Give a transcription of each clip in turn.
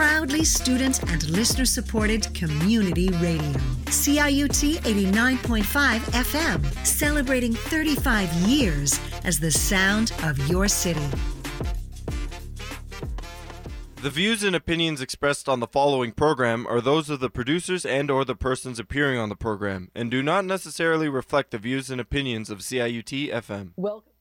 proudly student and listener supported community radio. CIUT 89.5 FM, celebrating 35 years as the sound of your city. The views and opinions expressed on the following program are those of the producers and or the persons appearing on the program and do not necessarily reflect the views and opinions of CIUT FM. Welcome.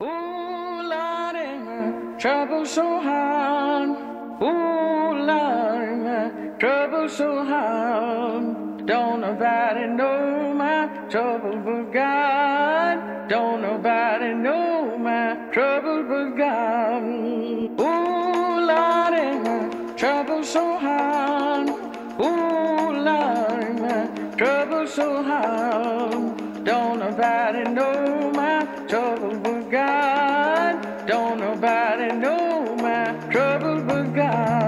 Ooh, Lordy, my trouble so hard. Ooh, Lordy, my trouble so hard. Don't nobody know my trouble but God. Don't nobody know my trouble but God. Ooh, Lordy, my trouble so hard. Ooh, Lordy, my trouble so hard. Don't nobody know my trouble but God. Don't nobody know my trouble God.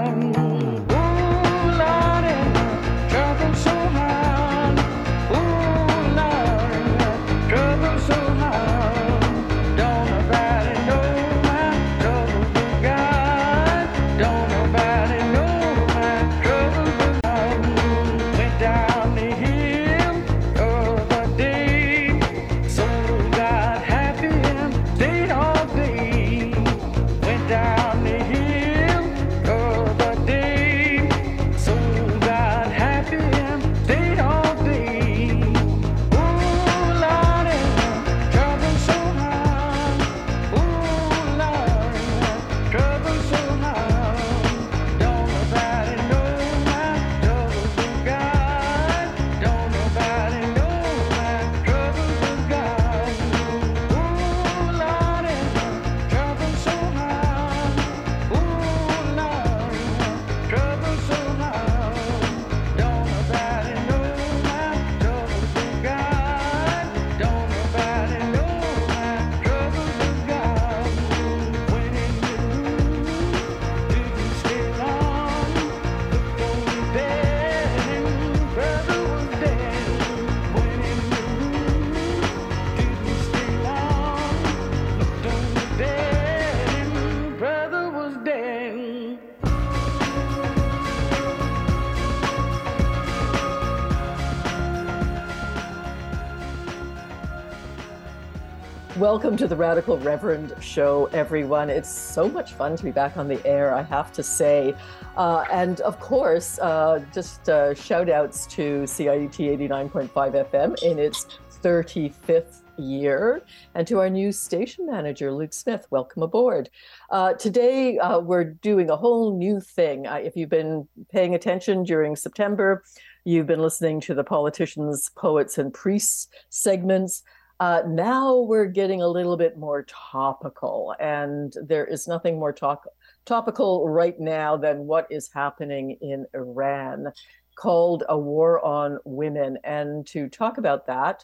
Welcome to the Radical Reverend Show, everyone. It's so much fun to be back on the air, I have to say. Uh, and of course, uh, just uh, shout outs to CIUT 89.5 FM in its 35th year, and to our new station manager, Luke Smith. Welcome aboard. Uh, today, uh, we're doing a whole new thing. Uh, if you've been paying attention during September, you've been listening to the politicians, poets, and priests segments. Uh, now we're getting a little bit more topical, and there is nothing more talk- topical right now than what is happening in Iran, called a war on women. And to talk about that,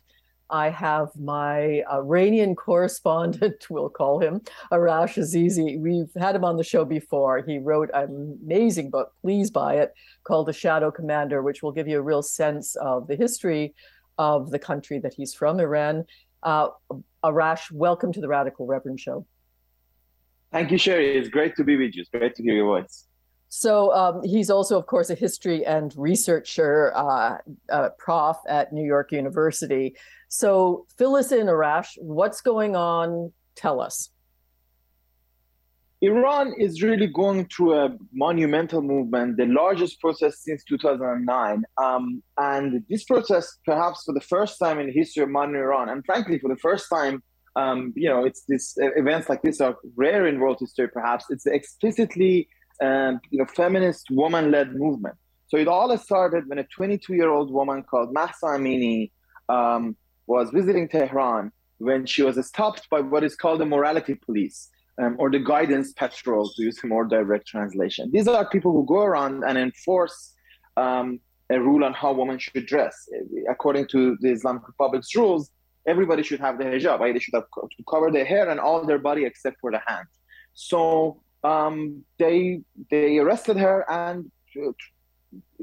I have my Iranian correspondent, we'll call him Arash Azizi. We've had him on the show before. He wrote an amazing book, please buy it, called The Shadow Commander, which will give you a real sense of the history of the country that he's from, Iran. Uh, Arash, welcome to the Radical Reverend Show. Thank you, Cheri. It's great to be with you. It's great to hear your voice. So um, he's also, of course, a history and researcher, uh, uh, prof at New York University. So fill us in, Arash. What's going on? Tell us. Iran is really going through a monumental movement, the largest protest since 2009. Um, and this protest, perhaps for the first time in the history of modern Iran, and frankly, for the first time, um, you know, it's this events like this are rare in world history. Perhaps it's explicitly, um, you know, feminist woman-led movement. So it all started when a 22-year-old woman called Mahsa Amini um, was visiting Tehran when she was stopped by what is called the morality police um, or the guidance patrol, to use a more direct translation. These are people who go around and enforce um, a rule on how women should dress. According to the Islamic Republic's rules, everybody should have the hijab. Right? They should have to cover their hair and all their body except for the hand. So um, they they arrested her and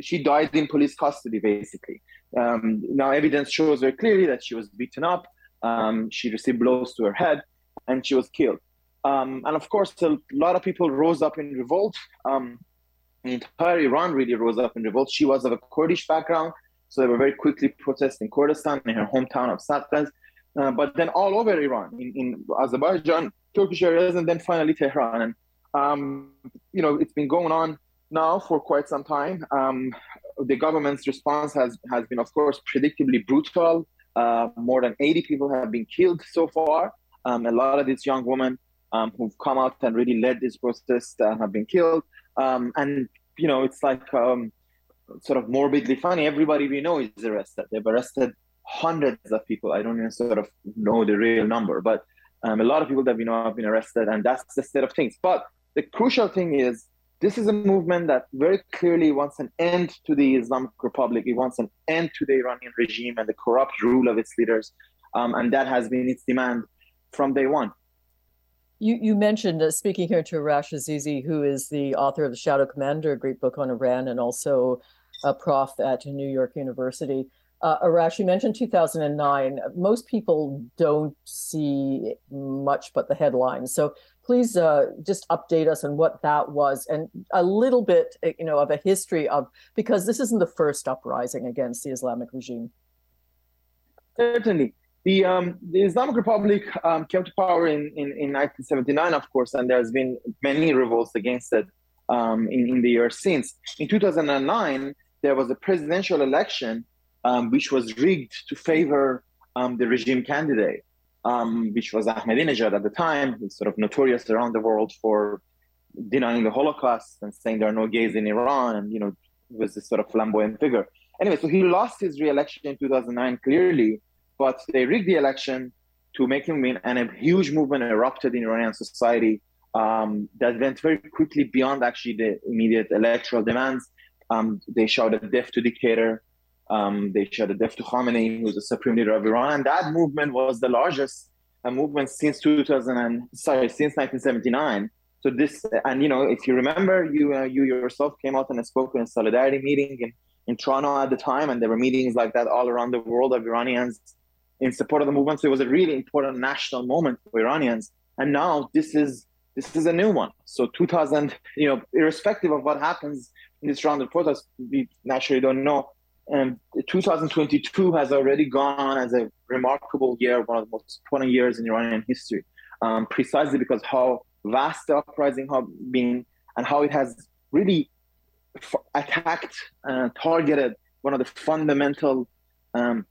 she died in police custody, basically. Um, now, evidence shows very clearly that she was beaten up. Um, she received blows to her head, and she was killed. Um, and of course, a lot of people rose up in revolt. Um, entire Iran really rose up in revolt. She was of a Kurdish background, so they were very quickly protesting Kurdistan in her hometown of Saqqez. Uh, but then all over Iran, in, in Azerbaijan, Turkish areas, and then finally Tehran. And um, you know, it's been going on now for quite some time. Um, the government's response has has been, of course, predictably brutal. Uh, more than 80 people have been killed so far. Um, a lot of these young women um, who've come out and really led this protest uh, have been killed. Um, and you know, it's like um, sort of morbidly funny. Everybody we know is arrested. They've arrested hundreds of people. I don't even sort of know the real number, but um, a lot of people that we know have been arrested, and that's the state of things. But the crucial thing is this is a movement that very clearly wants an end to the Islamic Republic. It wants an end to the Iranian regime and the corrupt rule of its leaders. Um, and that has been its demand from day one. You, you mentioned, uh, speaking here to Arash Azizi, who is the author of The Shadow Commander, a great book on Iran, and also a prof at New York University. Uh, Arash, you mentioned 2009. Most people don't see much but the headlines. So please uh, just update us on what that was and a little bit, uh, you know, of a history of because this isn't the first uprising against the Islamic regime. Certainly. The, um, the Islamic Republic um, came to power in, in, in 1979, of course, and there's been many revolts against it um, in, in the years since. In 2009, there was a presidential election um, which was rigged to favor um, the regime candidate, um, which was Ahmadinejad at the time. He's sort of notorious around the world for denying the Holocaust and saying there are no gays in Iran, and you know was this sort of flamboyant figure. Anyway, so he lost his re-election in 2009 clearly, but they rigged the election to make him win, and a huge movement erupted in Iranian society um, that went very quickly beyond actually the immediate electoral demands. Um, they shouted "Death to dictator." Um, they shouted death to Khamenei, who's the supreme leader of Iran, and that movement was the largest uh, movement since 2000 and sorry since 1979. So this, and you know, if you remember, you uh, you yourself came out and spoke in a solidarity meeting in, in Toronto at the time, and there were meetings like that all around the world of Iranians in support of the movement. So it was a really important national moment for Iranians. And now this is this is a new one. So 2000, you know, irrespective of what happens in this round of protests, we naturally don't know and 2022 has already gone on as a remarkable year, one of the most important years in Iranian history, um, precisely because how vast the uprising has been and how it has really f- attacked and targeted one of the fundamental, um,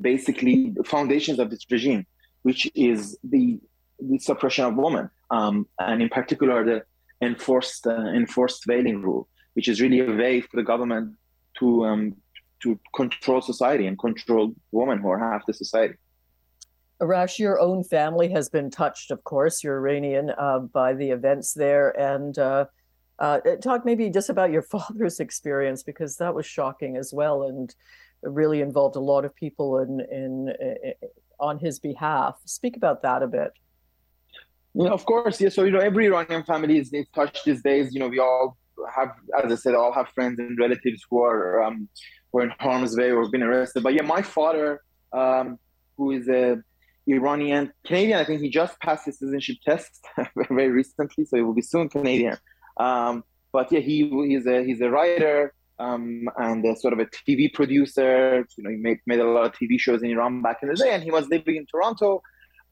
basically, the foundations of this regime, which is the, the suppression of women, um, and in particular the enforced uh, enforced veiling rule, which is really a way for the government to um, to control society and control women who are half the society. Arash, your own family has been touched, of course. You're Iranian uh, by the events there, and uh, uh, talk maybe just about your father's experience because that was shocking as well, and really involved a lot of people in in, in on his behalf. Speak about that a bit. Yeah, of course. Yeah. So you know, every Iranian family is, is touched these days. You know, we all have, as I said, all have friends and relatives who are um, who are in harm's way or been arrested. But yeah, my father, um, who is a Iranian Canadian, I think he just passed his citizenship test very recently, so he will be soon Canadian. Um, but yeah, he he's a he's a writer um, and sort of a TV producer. You know, he made made a lot of TV shows in Iran back in the day, and he was living in Toronto.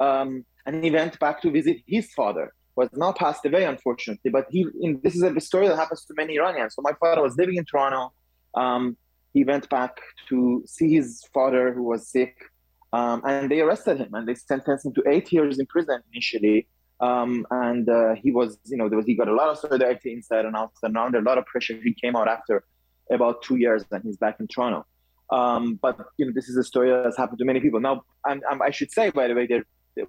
Um, and he went back to visit his father, who has now passed away, unfortunately. But he, in, this is a story that happens to many Iranians. So my father was living in Toronto. Um, he went back to see his father who was sick, um, and they arrested him and they sentenced him to eight years in prison initially. Um, and uh, he was, you know, there was, he got a lot of solidarity inside and outside, and under a lot of pressure. He came out after about two years, and he's back in Toronto. Um, but you know, this is a story that's happened to many people. Now, and, I should say, by the way,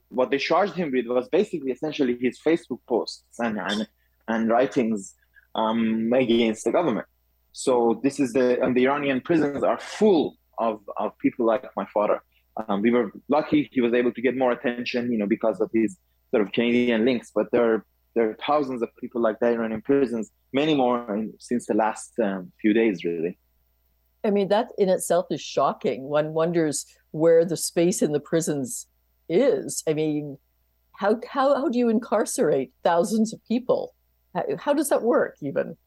what they charged him with was basically essentially his Facebook posts and and, and writings um, against the government. So this is the and the Iranian prisons are full of, of people like my father. Um, we were lucky he was able to get more attention, you know, because of his sort of Canadian links. But there are there are thousands of people like that Iranian prisons, many more in, since the last um, few days, really. I mean, that in itself is shocking. One wonders where the space in the prisons is. I mean, how how, how do you incarcerate thousands of people? How, how does that work, even?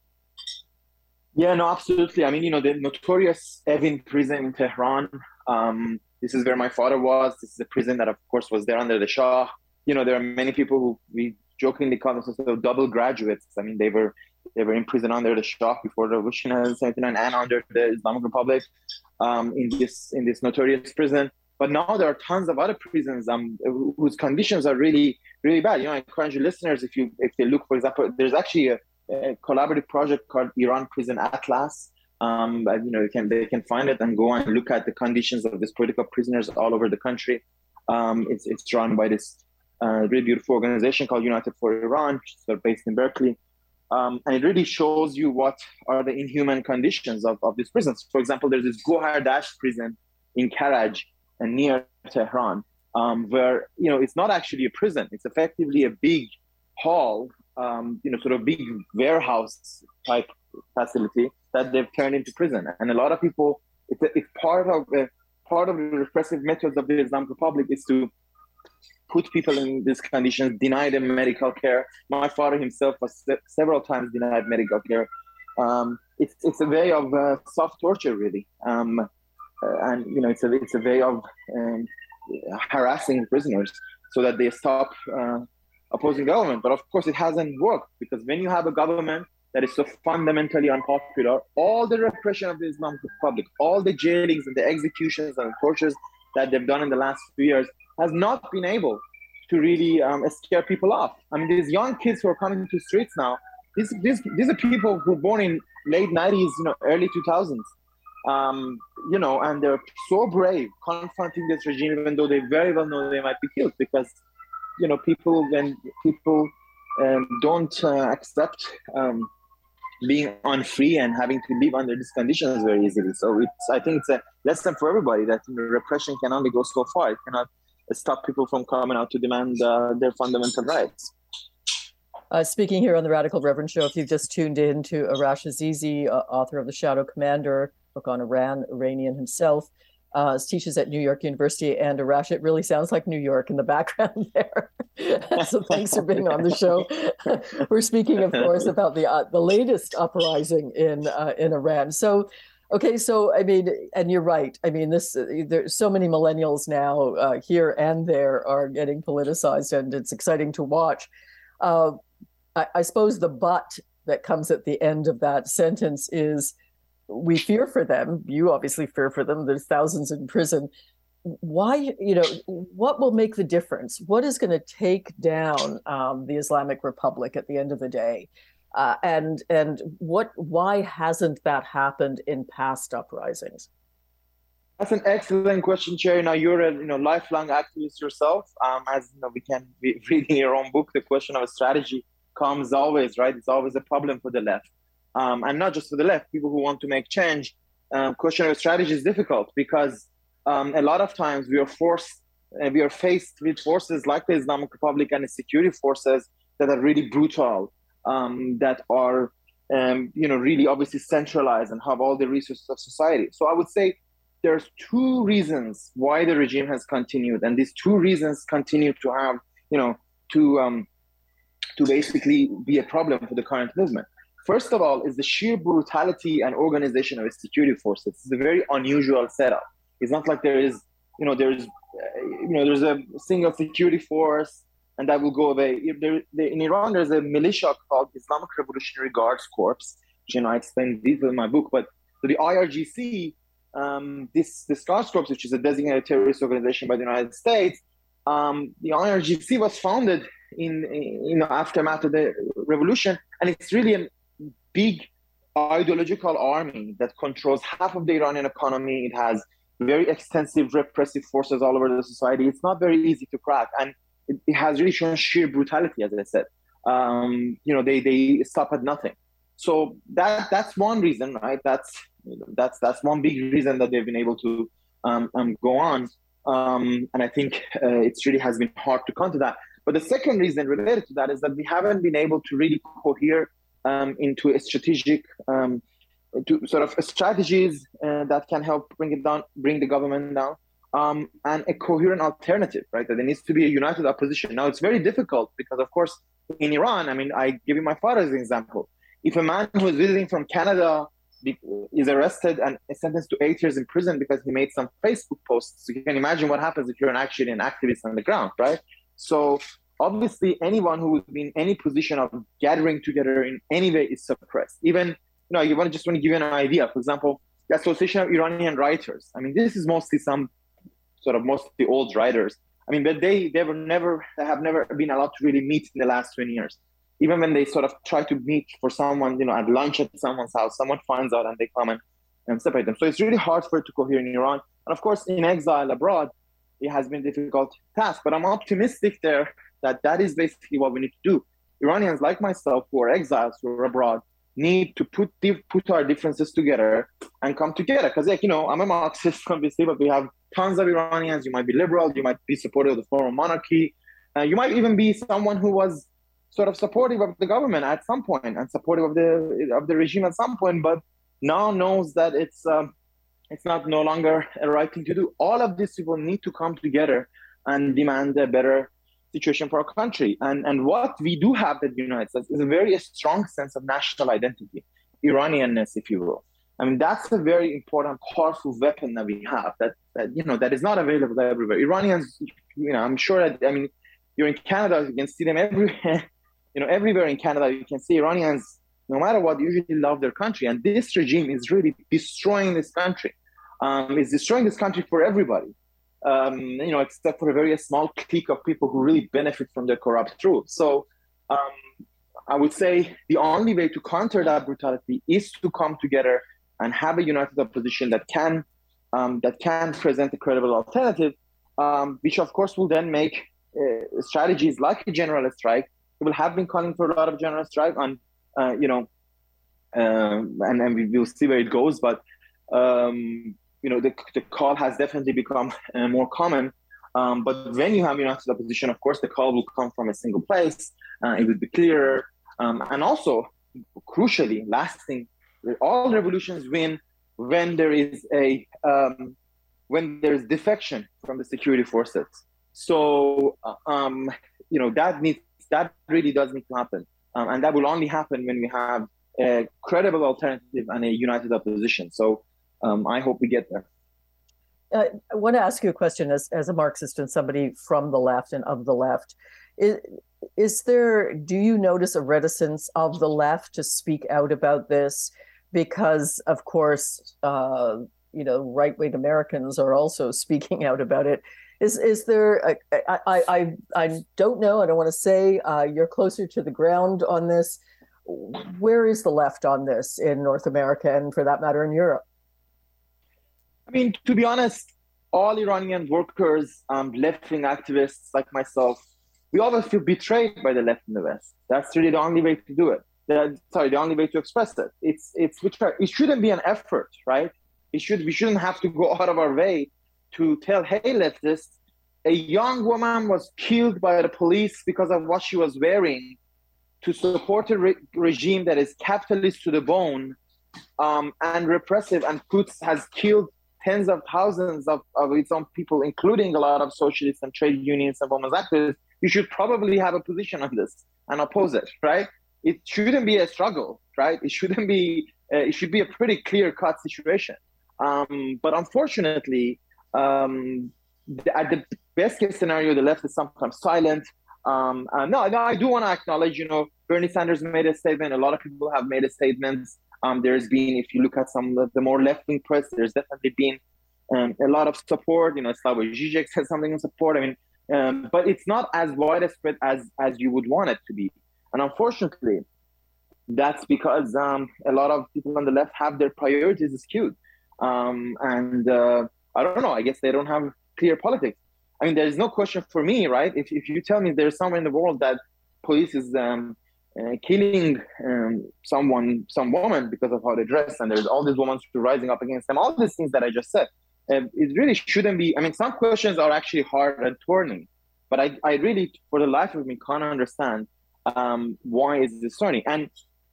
Yeah, no, absolutely. I mean, you know, the notorious Evin prison in Tehran. Um, this is where my father was. This is a prison that, of course, was there under the Shah. You know, there are many people who we jokingly call themselves double graduates. I mean, they were they were in prison under the Shah before the revolution in 79 and under the Islamic Republic um, in this in this notorious prison. But now there are tons of other prisons um, whose conditions are really really bad. You know, I encourage listeners if you if they look, for example, there's actually a, a collaborative project called Iran Prison Atlas. Um, but, you know, they can they can find it and go and look at the conditions of these political prisoners all over the country. Um, it's it's run by this uh, really beautiful organization called United for Iran, is based in Berkeley. Um, and it really shows you what are the inhuman conditions of, of these prisons. For example, there's this Gohar Dasht prison in Karaj and near Tehran, um, where you know it's not actually a prison; it's effectively a big hall, um, you know, sort of big warehouse type facility that they've turned into prison. And a lot of people, it's, it's part of uh, part of the repressive methods of the Islamic Republic is to put people in these conditions, deny them medical care. My father himself was several times denied medical care. Um, it's it's a way of uh, soft torture, really, um, uh, and you know it's a it's a way of um, harassing prisoners so that they stop uh, opposing government. But of course, it hasn't worked because when you have a government that is so fundamentally unpopular, all the repression of the Islamic Republic, all the jailings and the executions and tortures that they've done in the last few years has not been able to really um, scare people off. I mean, these young kids who are coming to streets now, these, these, these are people who were born in late 90s, you know, early 2000s. Um, you know, and they're so brave confronting this regime, even though they very well know they might be killed because, you know, people, when people um, don't uh, accept um, being unfree and having to live under these conditions very easily. So it's, I think it's a lesson for everybody that you know, repression can only go so far. It cannot stop people from coming out to demand uh, their fundamental rights. Uh, speaking here on the Radical Reverend Show, if you've just tuned in to Arash Azizi, uh, author of The Shadow Commander, book on Iran, Iranian himself, uh, teaches at New York University. And Arash, it really sounds like New York in the background there. so thanks for being on the show. We're speaking, of course, about the uh, the latest uprising in uh, in Iran. So Okay, so I mean, and you're right. I mean, this uh, there's so many millennials now uh, here and there are getting politicized, and it's exciting to watch. Uh, I, I suppose the but that comes at the end of that sentence is we fear for them. You obviously fear for them. There's thousands in prison. Why, you know, what will make the difference? What is going to take down um, the Islamic Republic at the end of the day? Uh, and and what why hasn't that happened in past uprisings? That's an excellent question, Cherry. Now you're a you know lifelong activist yourself. Um, as you know, we can be reading your own book. The question of strategy comes always, right? It's always a problem for the left, um, and not just for the left. People who want to make change. Um, question of strategy is difficult because um, a lot of times we are forced, uh, we are faced with forces like the Islamic Republic and the security forces that are really brutal um, that are um, you know really obviously centralized and have all the resources of society. So I would say there's two reasons why the regime has continued, and these two reasons continue to have you know to um, to basically be a problem for the current movement. First of all, is the sheer brutality and organization of its security forces. It's a very unusual setup. It's not like there is, you know, there's, uh, you know, there's a single security force and that will go away. There, there, in Iran, there's a militia called Islamic Revolutionary Guards Corps, which you know, I explain these in my book. But so the IRGC, um, this this Guards Corps, which is a designated terrorist organization by the United States, um, the IRGC was founded in, in you know aftermath of the revolution, and it's really a big ideological army that controls half of the Iranian economy. It has very extensive repressive forces all over the society. It's not very easy to crack, and it, has really shown sheer brutality, as I said. Um, you know, they they stop at nothing. So that that's one reason, right? That's that's that's one big reason that they've been able to um, um, go on. Um, and I think uh, it really has been hard to counter that. But the second reason related to that is that we haven't been able to really cohere um, into a strategic, um, to sort of strategies uh, that can help bring it down, bring the government down um, and a coherent alternative, right? That there needs to be a united opposition. Now, it's very difficult because, of course, in Iran, I mean, I give you my father as an example. If a man who is visiting from Canada is arrested and sentenced to eight years in prison because he made some Facebook posts. You can imagine what happens if you're an actually an activist on the ground, right? So obviously, anyone who would be in any position of gathering together in any way is suppressed. Even you know, you want to just want to give you an idea. For example, the Association of Iranian Writers. I mean, this is mostly some sort of mostly old writers. I mean, but they they were never they have never been allowed to really meet in the last 20 years even when they sort of try to meet for someone, you know, at lunch at someone's house, someone finds out and they come and, and separate them. So it's really hard for it to cohere in Iran. And of course, in exile abroad, it has been a difficult task. But I'm optimistic there that that is basically what we need to do. Iranians like myself who are exiles who are abroad need to put put our differences together and come together. Because like you know, I'm a Marxist obviously, but we have tons of Iranians. You might be liberal, you might be supportive of the former monarchy, uh, you might even be someone who was sort of supportive of the government at some point and supportive of the of the regime at some point, but now knows that it's um, it's not no longer a right thing to do. All of these people need to come together and demand a better situation for our country. And and what we do have that unites us is a very strong sense of national identity, Iranianness, if you will. I mean, that's a very important, powerful weapon that we have that, that you know that is not available everywhere. Iranians, you know, I'm sure that I mean, you're in Canada, you can see them everywhere you know, everywhere in Canada, you can see Iranians, no matter what, usually love their country. And this regime is really destroying this country. Um, it's destroying this country for everybody, um, you know, except for a very small clique of people who really benefit from their corrupt rule. So um, I would say the only way to counter that brutality is to come together and have a united opposition that can um, that can present a credible alternative, um, which of course will then make uh, strategies like a general strike people have been calling for a lot of general strike on, uh, you know, um, and then we will see where it goes. But um, you know, the, the call has definitely become uh, more common. Um, but when you have united opposition, of course, the call will come from a single place. Uh, it will be clearer, and also, crucially, lasting. All revolutions win when there is a um, when there is defection from the security forces. So, uh, um, you know, that needs that really does need to happen. Um, and that will only happen when we have a credible alternative and a united opposition. So um, I hope we get there. Uh, I want to ask you a question as, as a Marxist and somebody from the left and of the left. Is, is there, do you notice a reticence of the left to speak out about this? Because, of course, uh, you know, right wing Americans are also speaking out about it. Is is there? I, I I don't know. I don't want to say. Uh, you're closer to the ground on this. Where is the left on this in North America and, for that matter, in Europe? I mean, to be honest, all Iranian workers, um, left-wing activists like myself, we always feel betrayed by the left in the West. That's really the only way to do it. Sorry, the only way to express it. It's it's which it shouldn't be an effort, right? It should we shouldn't have to go out of our way to tell, hey, leftists, a young woman was killed by the police because of what she was wearing to support a re- regime that is capitalist to the bone um, and repressive and puts has killed tens of thousands of, of its own people, including a lot of socialists and trade unions and women's activists, you should probably have a position on this and oppose it, right? It shouldn't be a struggle, right? It shouldn't be. Uh, it should be a pretty clear-cut situation. Um, but unfortunately, um, at the best case scenario, the left is sometimes silent. Um, uh, no, no, I do want to acknowledge, you know, Bernie Sanders made a statement. A lot of people have made a statements. Um, there's been, if you look at some of the more left-wing press, there's definitely been um, a lot of support. You know, Slavoj Žižek said something in support. I mean, um, but it's not as widespread as as you would want it to be. And unfortunately, that's because um, a lot of people on the left have their priorities skewed. Um, and uh, I don't know. I guess they don't have clear politics. I mean, there is no question for me, right? If, if you tell me there's somewhere in the world that police is um, uh, killing um, someone, some woman because of how they dress, and there's all these women rising up against them, all these things that I just said, uh, it really shouldn't be. I mean, some questions are actually hard and turning, but I, I really, for the life of me, can't understand um, why is this turning. And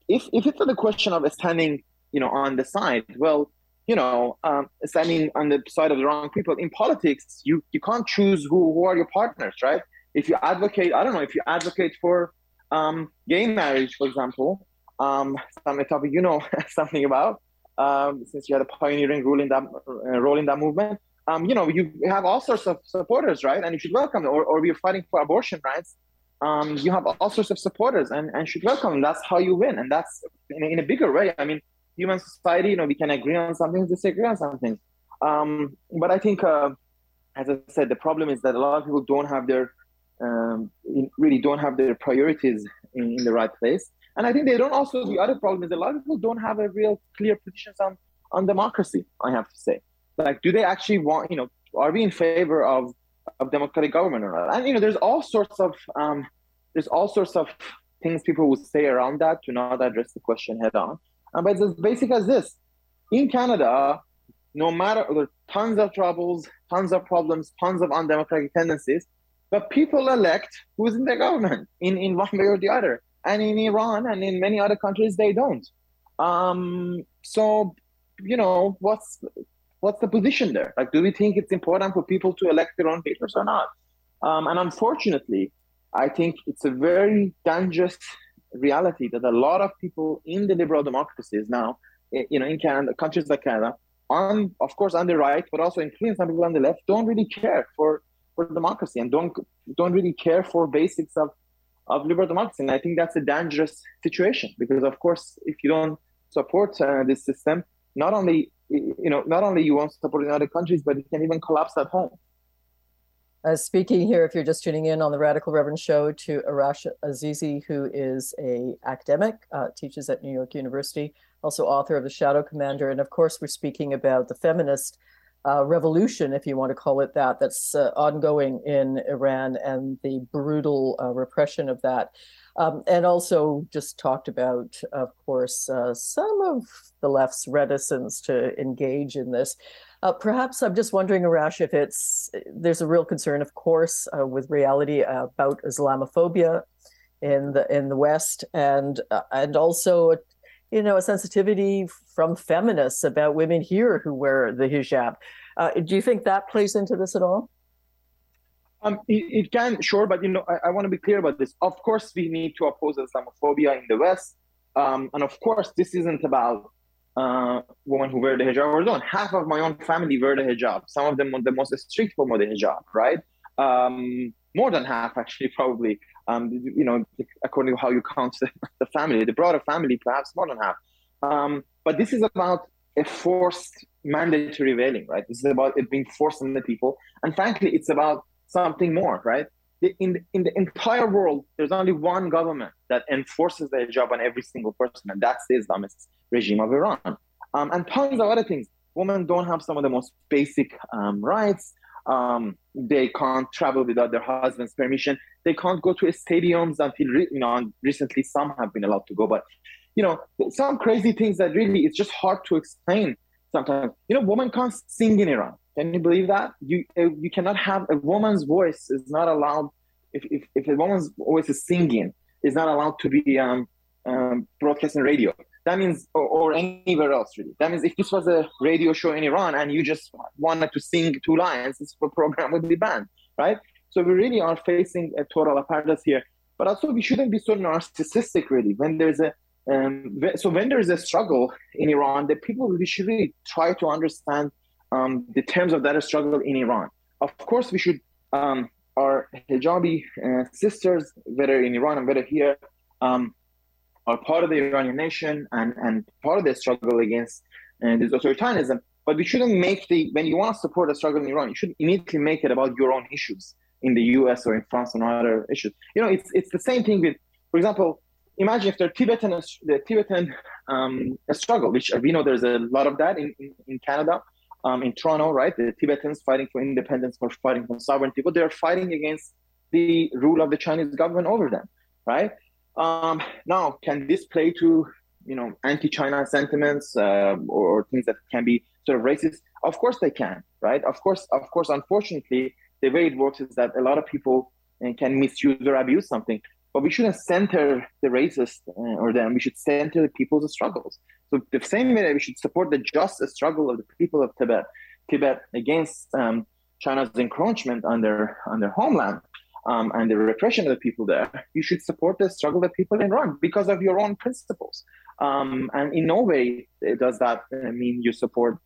if, if it's the question of standing, you know, on the side, well, you know, um, standing on the side of the wrong people. In politics, you, you can't choose who, who are your partners, right? If you advocate, I don't know, if you advocate for um, gay marriage, for example, um, some topic you know something about, um, since you had a pioneering role in that uh, role in that movement. Um, you know, you have all sorts of supporters, right? And you should welcome them. Or, or we're fighting for abortion rights. Um, you have all sorts of supporters and, and should welcome them. That's how you win. And that's in a, in a bigger way. I mean, human society, you know, we can agree on some things, disagree on some things. Um, but I think, uh, as I said, the problem is that a lot of people don't have their, um, really don't have their priorities in, in the right place. And I think they don't also, the other problem is a lot of people don't have a real clear positions on, on democracy, I have to say. Like, do they actually want, you know, are we in favor of, of democratic government or not? And, you know, there's all sorts of, um, there's all sorts of things people would say around that to not address the question head on. Um, but it's as basic as this. In Canada, no matter, there are tons of troubles, tons of problems, tons of undemocratic tendencies, but people elect who's in the government in, in one way or the other and in Iran and in many other countries they don't. Um, so, you know, what's what's the position there? Like, do we think it's important for people to elect their own leaders or not? Um, and unfortunately, I think it's a very dangerous reality that a lot of people in the liberal democracies now, eh, you know, in Canada, countries like Canada, on of course on the right, but also including some people on the left, don't really care for for democracy and don't don't really care for basics of of liberal democracy. And I think that's a dangerous situation because, of course, if you don't support uh, this system, not only you know not only you won't support in other countries, but it can even collapse at home. Uh, speaking here, if you're just tuning in on the Radical Reverend Show, to Arash Azizi, who is a academic, uh, teaches at New York University, also author of The Shadow Commander, and of course, we're speaking about the feminist uh, revolution, if you want to call it that, that's uh, ongoing in Iran and the brutal uh, repression of that. Um, and also just talked about, of course, uh, some of the left's reticence to engage in this. Uh, perhaps I'm just wondering, Arash, if it's there's a real concern, of course, uh, with reality about Islamophobia in the in the West, and and also you know, a sensitivity from feminists about women here who wear the hijab. Uh, do you think that plays into this at all? Um, it, it, can, sure, but you know, I, I want to be clear about this. Of course, we need to oppose Islamophobia in the West, um, and of course, this isn't about uh, women who wear the hijab or don't. Half of my own family wear the hijab. Some of them, are the most strict form of the hijab, right? Um, more than half, actually, probably um, you know, according to how you count the, family, the broader family, perhaps more than half. Um, but this is about a forced mandatory veiling, right? This is about it being forced on the people. And frankly, it's about something more, right? In the, in the entire world, there's only one government that enforces the hijab on every single person, and that's the Islamist regime of Iran. Um, and tons of other things. Women don't have some of the most basic um, rights. Um, they can't travel without their husband's permission. They can't go to stadiums until you know. Recently, some have been allowed to go, but you know, some crazy things that really it's just hard to explain. Sometimes, you know, women can't sing in Iran. Can you believe that? You uh, you cannot have a woman's voice is not allowed. If if, if a woman's voice is singing, is not allowed to be um, um, broadcast in radio that means or, or, anywhere else really that means if this was a radio show in iran and you just wanted to sing two lines this program would be banned right so we really are facing a total apparatus here but also we shouldn't be so narcissistic really when there's a um, so when there's a struggle in iran the people we should really try to understand um, the terms of that struggle in iran of course we should um, our hijabi uh, sisters whether in iran and whether here um, are part of the Iranian nation and, and part of the struggle against uh, this authoritarianism. But we shouldn't make the, when you want to support a struggle in Iran, you shouldn't immediately make it about your own issues in the US or in France or other issues. You know, it's, it's the same thing with, for example, imagine if the Tibetan, the Tibetan um, struggle, which we know there's a lot of that in, in, in Canada, um, in Toronto, right? The Tibetans fighting for independence or fighting for sovereignty, but they're fighting against the rule of the Chinese government over them, right? Um, now, can this play to you know anti-China sentiments uh, or, or, things that can be sort of racist? Of course they can, right? Of course, of course. Unfortunately, the way it works is that a lot of people uh, can misuse or abuse something. But we shouldn't center the racist uh, or them. We should center the people's struggles. So the same way that we should support the just struggle of the people of Tibet, Tibet against um, China's encroachment on their on their homeland, um, and the repression of the people there, you should support the struggle that people in Iran because of your own principles. Um, and in no way does that uh, mean you support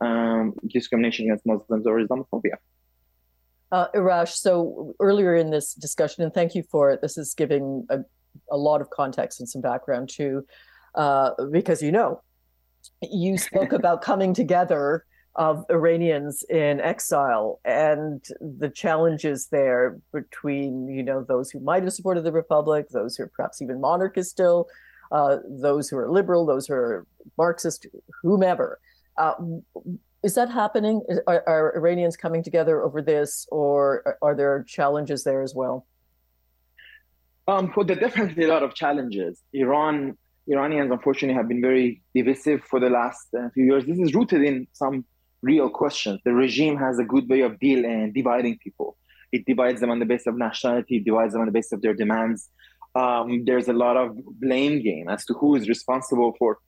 um, discrimination against Muslims or Islamophobia. Uh, Arash, so earlier in this discussion, and thank you for it, this is giving a, a lot of context and some background too, uh, because you know, you spoke about coming together of Iranians in exile and the challenges there between, you know, those who might have supported the republic, those who are perhaps even monarchists still, uh, those who are liberal, those who are Marxist, whomever. Uh, is that happening? Are, are, Iranians coming together over this, or are there challenges there as well? Um, well, there are definitely a lot of challenges. Iran, Iranians, unfortunately, have been very divisive for the last uh, few years. This is rooted in some real questions. The regime has a good way of dealing and dividing people. It divides them on the basis of nationality, it divides them on the basis of their demands. Um, there's a lot of blame game as to who is responsible for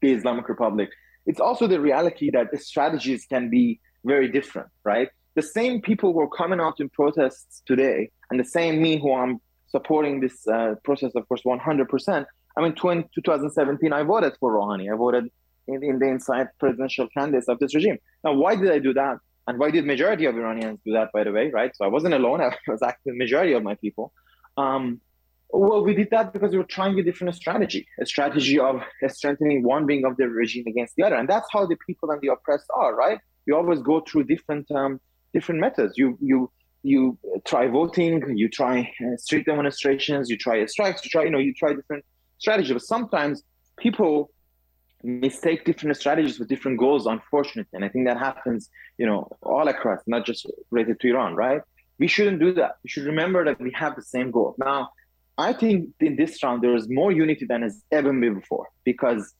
the Islamic Republic. It's also the reality that the strategies can be very different, right? The same people who are coming out in protests today, and the same me who I'm supporting this uh, process, of course, 100%. I mean, 20, 2017, I voted for Rouhani. I voted in, in the inside presidential candidates of this regime. Now, why did I do that? And why did majority of Iranians do that, by the way, right? So I wasn't alone. I was the majority of my people. Um, well, we did that because we were trying a different strategy, a strategy of strengthening one wing of the regime against the other, and that's how the people and the oppressed are, right? You always go through different um, different methods. You you you try voting, you try uh, street demonstrations, you try strikes, you try you know you try different strategies. But sometimes people mistake different strategies with different goals, unfortunately. And I think that happens, you know, all across, not just related to Iran, right? We shouldn't do that. We should remember that we have the same goal. Now, I think in this round there is more unity than has ever been before because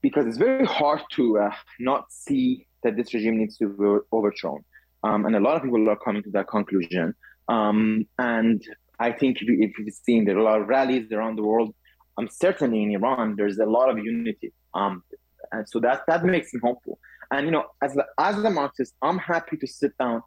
because it's very hard to uh, not see that this regime needs to be overthrown. Um, and a lot of people are coming to that conclusion. Um, and I think if, if you've seen there are a lot of rallies around the world, um, certainly in Iran, there's a lot of unity. Um, and so that that makes me hopeful. And you know, as a, as a Marxist, I'm happy to sit down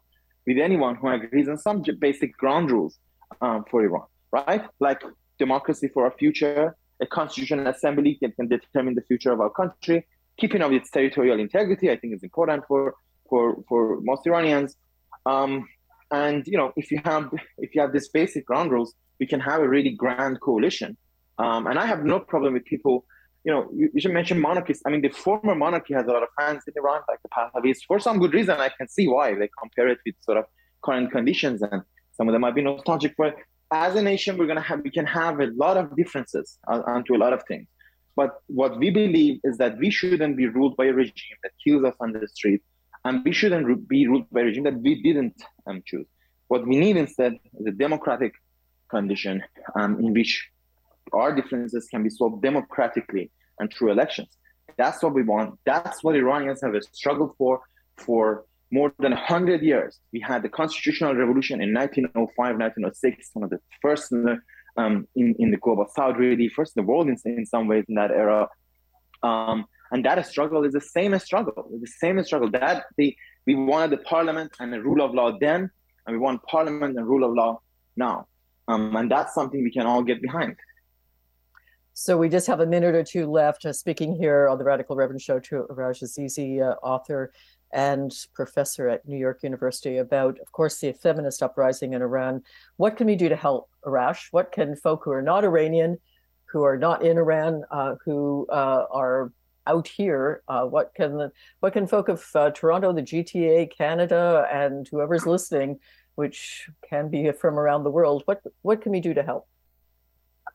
with anyone who agrees on some basic ground rules um, for Iran, right? Like democracy for our future, a constitutional assembly that can determine the future of our country, keeping of its territorial integrity. I think is important for for for most Iranians. Um, and you know, if you have if you have these basic ground rules, we can have a really grand coalition. Um, and I have no problem with people you know, you, you should mention monarchies. I mean, the former monarchy has a lot of fans in Iran, like the Pahlavis. For some good reason, I can see why they compare it with sort of current conditions, and some of them might be nostalgic. But as a nation, we're gonna have we can have a lot of differences uh, onto a lot of things. But what we believe is that we shouldn't be ruled by a regime that kills us on the street, and we shouldn't be ruled by a regime that we didn't um, choose. What we need instead is a democratic condition um, in which our differences can be solved democratically and through elections. That's what we want. That's what Iranians have struggled for for more than 100 years. We had the constitutional revolution in 1905, 1906, one of the first in the, um, in, in the global south, really, first in the world in, in some ways in that era. Um, and that struggle is the same struggle. The same struggle. That the, we wanted the parliament and the rule of law then, and we want parliament and rule of law now. Um, and that's something we can all get behind. So we just have a minute or two left. Uh, speaking here on the Radical Reverend Show to Arash Azizi, uh, author and professor at New York University, about, of course, the feminist uprising in Iran. What can we do to help Arash? What can folk who are not Iranian, who are not in Iran, uh, who uh, are out here, uh, what can what can folk of uh, Toronto, the GTA, Canada, and whoever's listening, which can be from around the world, what what can we do to help?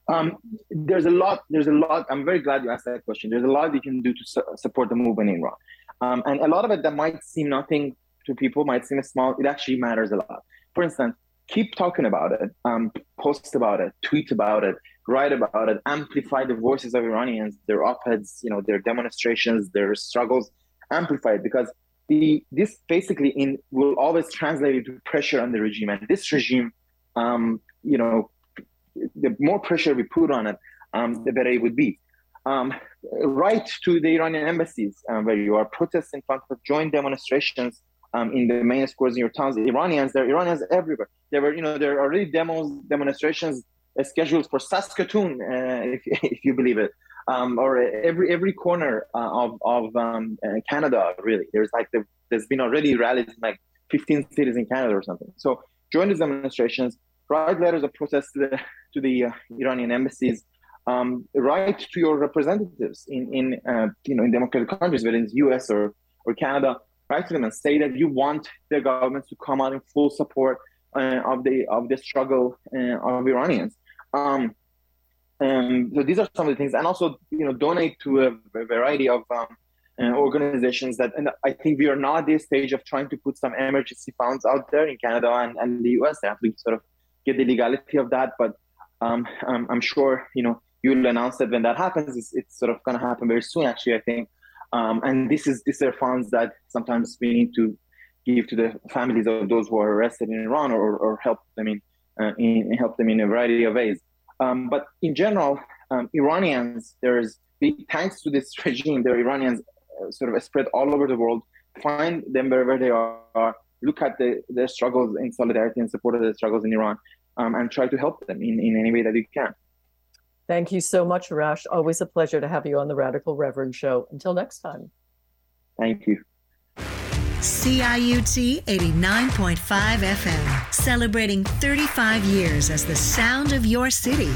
Um, there's a lot. There's a lot. I'm very glad you asked that question. There's a lot you can do to su- support the movement in Iran, um, and a lot of it that might seem nothing to people, might seem small. It actually matters a lot. For instance, keep talking about it, um, post about it, tweet about it, write about it, amplify the voices of Iranians, their op-eds, you know, their demonstrations, their struggles, amplify it because the this basically in will always translate into pressure on the regime, and this regime, um, you know, the more pressure we put on it, um, the better it would be. Um, right to the Iranian embassies um, where you are protesting in front of joint demonstrations um, in the main squares in your towns. Iranians, there are Iranians everywhere. There were, you know, there are already demos, demonstrations scheduled for Saskatoon, uh, if, if you believe it. um, or every every corner uh, of of um, uh, Canada. Really, there's like the, there's been already rallies in like 15 cities in Canada or something. So join these demonstrations, write letters of protest to the to the uh, Iranian embassies, um, write to your representatives in in uh, you know in democratic countries, whether it's U.S. or or Canada. Write to them and say that you want the government to come out in full support uh, of the of the struggle uh, of Iranians. Um, um, so these are some of the things, and also you know donate to a, a variety of um, uh, organizations that, and I think we are now at this stage of trying to put some emergency funds out there in Canada and, and the US. They have to sort of get the legality of that, but um, um, I'm sure you know you'll announce that when that happens. It's, it's sort of going to happen very soon, actually. I think, um, and this is these are funds that sometimes we need to give to the families of those who are arrested in Iran or, or help them in, uh, in help them in a variety of ways. Um, but in general, um, Iranians, there's thanks to this regime, there are Iranians uh, sort of spread all over the world. Find them wherever they are. Look at the, their struggles in solidarity and support of the struggles in Iran, um, and try to help them in, in any way that you can. Thank you so much, Rash. Always a pleasure to have you on the Radical Reverend Show. Until next time. Thank you. CIUT 89.5 FM, celebrating 35 years as the sound of your city.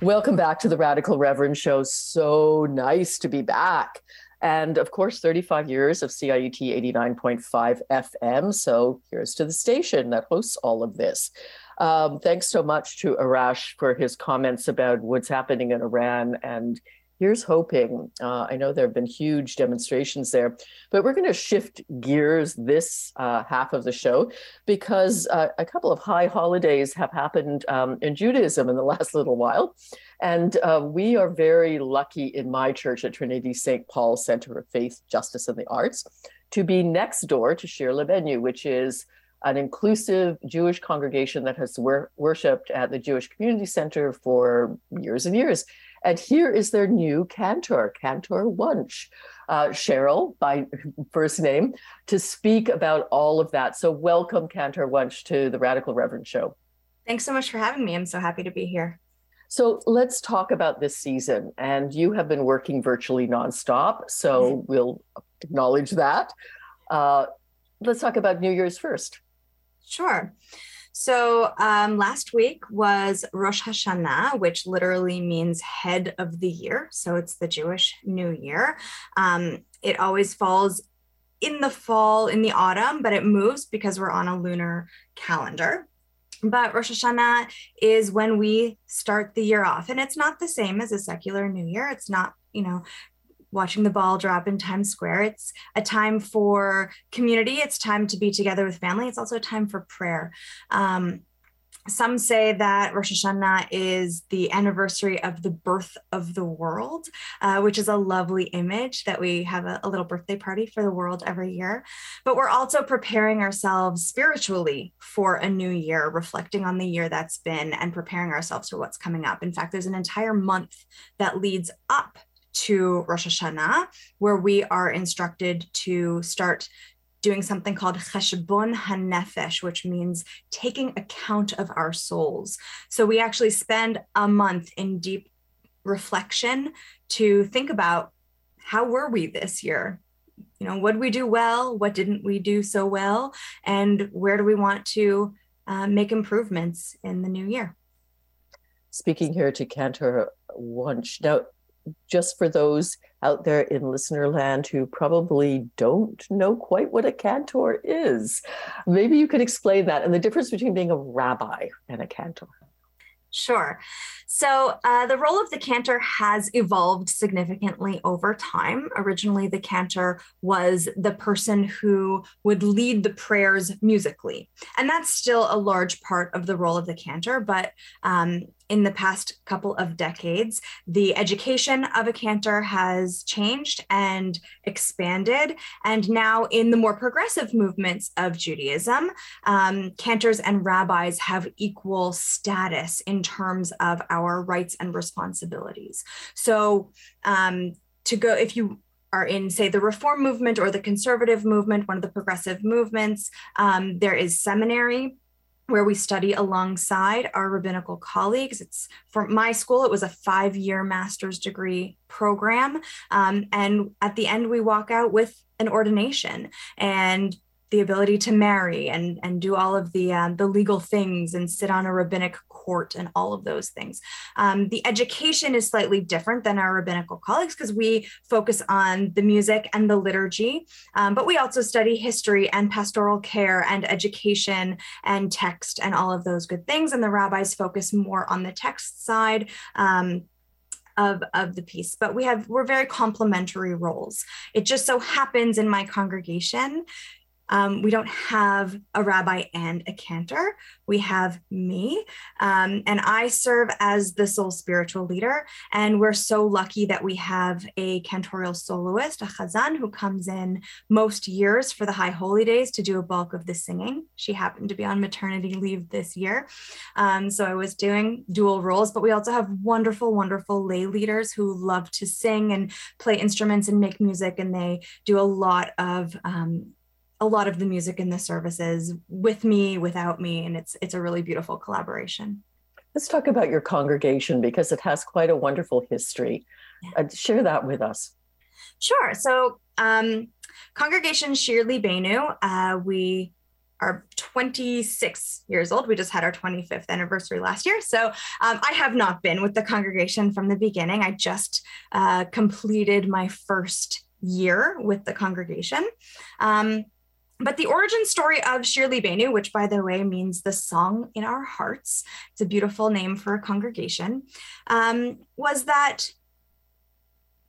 Welcome back to the Radical Reverend Show. So nice to be back. And of course, 35 years of CIUT 89.5 FM. So here's to the station that hosts all of this. Um, thanks so much to Arash for his comments about what's happening in Iran and here's hoping. Uh, I know there have been huge demonstrations there, but we're going to shift gears this uh, half of the show because uh, a couple of high holidays have happened um, in Judaism in the last little while. And uh, we are very lucky in my church at Trinity St. Paul Center of Faith, Justice, and the Arts to be next door to Shir Libeinu, which is an inclusive Jewish congregation that has wor- worshipped at the Jewish Community Center for years and years. And here is their new cantor, Cantor Wunsch, uh, Cheryl by first name, to speak about all of that. So, welcome, Cantor Wunsch, to the Radical Reverend Show. Thanks so much for having me. I'm so happy to be here. So, let's talk about this season. And you have been working virtually nonstop. So, we'll acknowledge that. Uh, let's talk about New Year's first. Sure. So um, last week was Rosh Hashanah, which literally means head of the year. So it's the Jewish New Year. Um, it always falls in the fall, in the autumn, but it moves because we're on a lunar calendar. But Rosh Hashanah is when we start the year off. And it's not the same as a secular New Year. It's not, you know, watching the ball drop in Times Square. It's a time for community. It's time to be together with family. It's also a time for prayer. Um, some say that Rosh Hashanah is the anniversary of the birth of the world, uh, which is a lovely image that we have a, a, little birthday party for the world every year. But we're also preparing ourselves spiritually for a new year, reflecting on the year that's been and preparing ourselves for what's coming up. In fact, there's an entire month that leads up to Rosh Hashanah, where we are instructed to start doing something called cheshbon hanefesh, which means taking account of our souls. So we actually spend a month in deep reflection to think about how were we this year? You know, what did we do well? What didn't we do so well? And where do we want to uh, make improvements in the new year? Speaking here to Cantor Wunsch. Now, just for those out there in listener land who probably don't know quite what a cantor is, maybe you could explain that and the difference between being a rabbi and a cantor. Sure. So uh, the role of the cantor has evolved significantly over time. Originally, the cantor was the person who would lead the prayers musically. And that's still a large part of the role of the cantor, but um, in the past couple of decades, the education of a cantor has changed and expanded. And now, in the more progressive movements of Judaism, um, cantors and rabbis have equal status in terms of our rights and responsibilities. So, um, to go, if you are in, say, the reform movement or the conservative movement, one of the progressive movements, um, there is seminary where we study alongside our rabbinical colleagues. It's for my school, it was a five year master's degree program. Um, and at the end, we walk out with an ordination and the ability to marry and and do all of the um, the legal things and sit on a rabbinic and all of those things. Um, the education is slightly different than our rabbinical colleagues because we focus on the music and the liturgy, um, but we also study history and pastoral care and education and text and all of those good things. And the rabbis focus more on the text side. Um, of, of the piece but we have we're very complementary roles it just so happens in my congregation um, we don't have a rabbi and a cantor. We have me, um, and I serve as the sole spiritual leader. And we're so lucky that we have a cantorial soloist, a chazan, who comes in most years for the High Holy Days to do a bulk of the singing. She happened to be on maternity leave this year. Um, so I was doing dual roles, but we also have wonderful, wonderful lay leaders who love to sing and play instruments and make music. And they do a lot of um, a lot of the music in the services with me, without me, and it's it's a really beautiful collaboration. Let's talk about your congregation because it has quite a wonderful history. Yeah. Uh, share that with us. Sure. So, um, Congregation Shir Libeinu, uh, we are 26 years old. We just had our 25th anniversary last year. So um, I have not been with the congregation from the beginning. I just uh, completed my first year with the congregation. Um, but the origin story of Shir Libeinu, which by the way means the song in our hearts, it's a beautiful name for a congregation, um, was that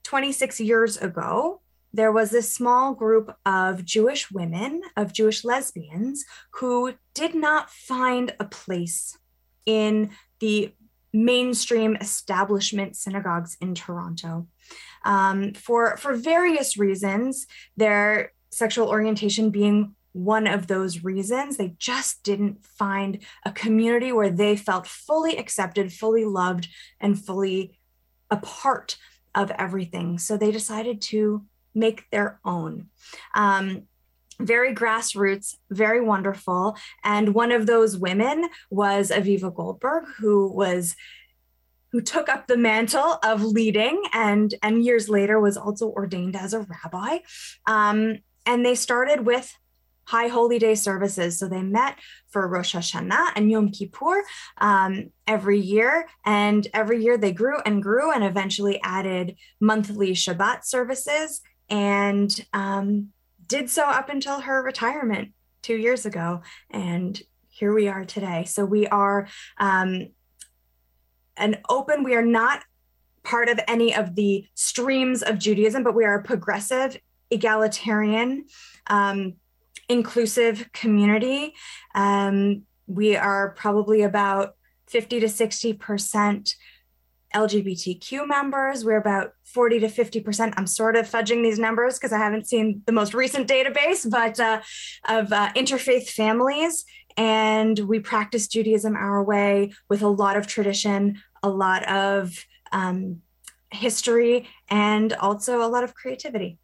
26 years ago, there was this small group of Jewish women, of Jewish lesbians, who did not find a place in the mainstream establishment synagogues in Toronto. Um, for, for various reasons, their sexual orientation being one of those reasons. They just didn't find a community where they felt fully accepted, fully loved, and fully a part of everything. So they decided to make their own. Um, very grassroots, very wonderful. And one of those women was Aviva Goldberg, who was who took up the mantle of leading and and years later was also ordained as a rabbi um, and they started with high holy day services. So they met for Rosh Hashanah and Yom Kippur um, every year. And every year they grew and grew and eventually added monthly Shabbat services and um, did so up until her retirement two years ago. And here we are today. So we are um, an open, we are not part of any of the streams of Judaism, but we are a progressive egalitarian, um, inclusive community. Um, we are probably about 50 to 60% LGBTQ members. We're about 40 to 50%. I'm sort of fudging these numbers because I haven't seen the most recent database, but uh, of uh, interfaith families. And we practice Judaism our way with a lot of tradition, a lot of um, history, and also a lot of creativity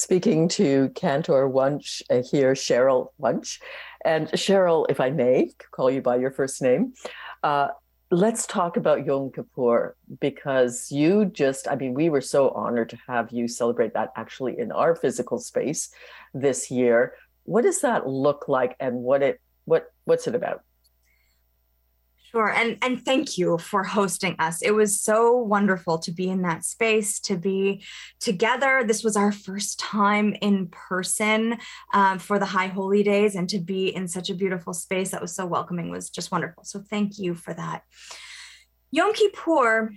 speaking to Cantor Wunsch uh, here, Cheryl Wunsch. And Cheryl, if I may call you by your first name, uh, let's talk about Yom Kippur because you just, I mean, we were so honored to have you celebrate that actually in our physical space this year. What does that look like and what it what what's it about? Sure. And and thank you for hosting us. It was so wonderful to be in that space, to be together. This was our first time in person um, for the High Holy Days, and to be in such a beautiful space that was so welcoming was just wonderful. So thank you for that. Yom Kippur